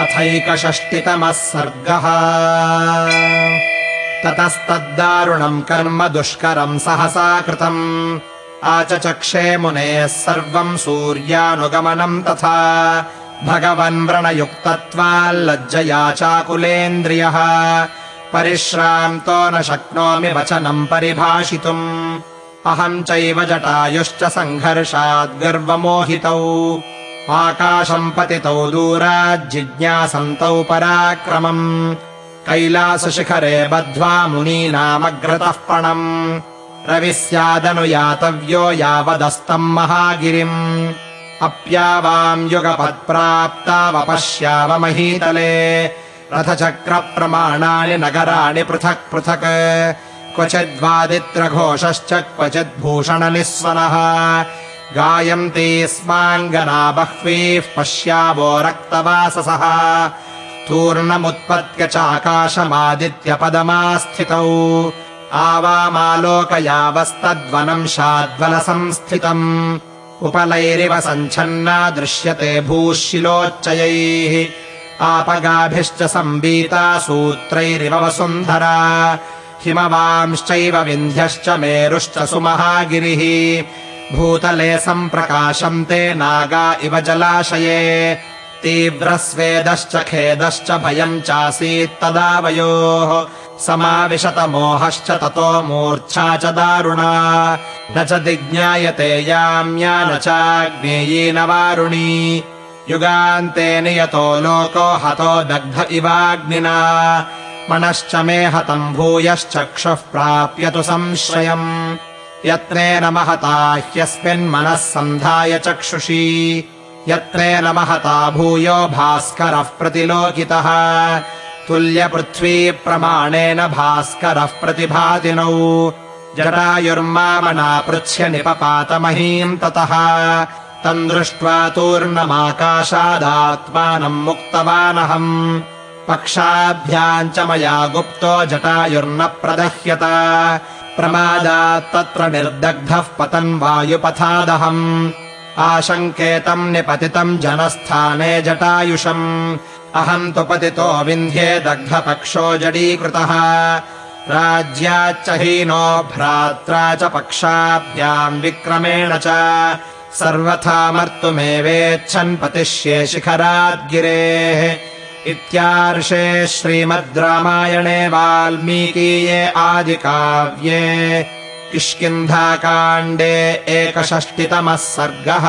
अथैकषष्टितमः सर्गः। ततस्तद्दारुणम् कर्म दुष्करम् सहसा कृतम्। आचचक्षे मुनेः सर्वम् सूर्यानुगमनम् तथा भगवन् व्रणयुक्तत्वाल्लज्जया चाकुलेन्द्रियः। परिश्रान्तो न शक्नोमि वचनम् परिभाषितुम्। अहम् चैव जटायुश्च सङ्घर्षाद्गर्वमोहितौ आकाशम् पतितौ दूराज्जिज्ञासन्तौ पराक्रमम्। कैलासशिखरे बद्ध्वा मुनीनामग्रतः पणम्। रविः स्यादनुयातव्यो यावदस्तम् महागिरिम्। अप्यावाम् युगपत्प्राप्तावपश्याम महीतले। रथचक्रप्रमाणानि नगराणि पृथक् पृथक्। क्वचिद्वादित्रघोषश्च क्वचिद्भूषणनिःस्वनः गायन्ति स्माङ्गना बह्वीः पश्यावो रक्तवाससः। तूर्णमुत्पत्य चाकाशमादित्यपदमास्थितौ। आवामालोकयावस्तद्वनम् शाद्वलसंस्थितम् उपलैरिव सञ्छन्ना दृश्यते भूशिलोच्चयैः। आपगाभिश्च सम्बीता सूत्रैरिव वसुन्धरा। हिमवांश्चैव विन्ध्यश्च मेरुश्च सुमहागिरिः भूतले सम्प्रकाशन्ते नागा इव जलाशये। तीव्रस्वेदश्च खेदश्च भयम् चासीत्तदावयोः समाविशतमोहश्च ततो मूर्च्छा च दारुणा। न च दिज्ञायते याम्या न चाज्ञेयी न वारुणी। युगान्ते नियतो लोको हतो दग्ध इवाग्निना। मनश्च मे हतम् भूयश्चक्षुः प्राप्यतु संश्रयम् यत्रेण महता ह्यस्मिन्मनः सन्धाय चक्षुषी। यत्रेण महता भूयो भास्करः प्रतिलोकितः। तुल्यपृथ्वीप्रमाणेन भास्करः प्रतिभातिनौ। जटायुर्मामनापृच्छ्य निपपातमहीम् ततः। तम् दृष्ट्वा तूर्णमाकाशादात्मानम् मुक्तवानहम्। पक्षाभ्याम् च मया गुप्तो जटायुर्न प्रदह्यत प्रमादात्तत्र निर्दग्धः पतन् वायुपथादहम्। आशङ्केतम् निपतितम् जनस्थाने जटायुषम्। अहम् तु पतितो विन्ध्ये दग्धपक्षो जडीकृतः। राज्याच्च हीनो भ्रात्रा च पक्षाभ्याम् विक्रमेण च। सर्वथा मर्तुमेवेच्छन् पतिष्ये शिखराद्गिरेः इत्यार्षे श्रीमद् रामायणे वाल्मीकीये आदिकाव्ये किष्किन्धाकाण्डे एकषष्टितमः सर्गः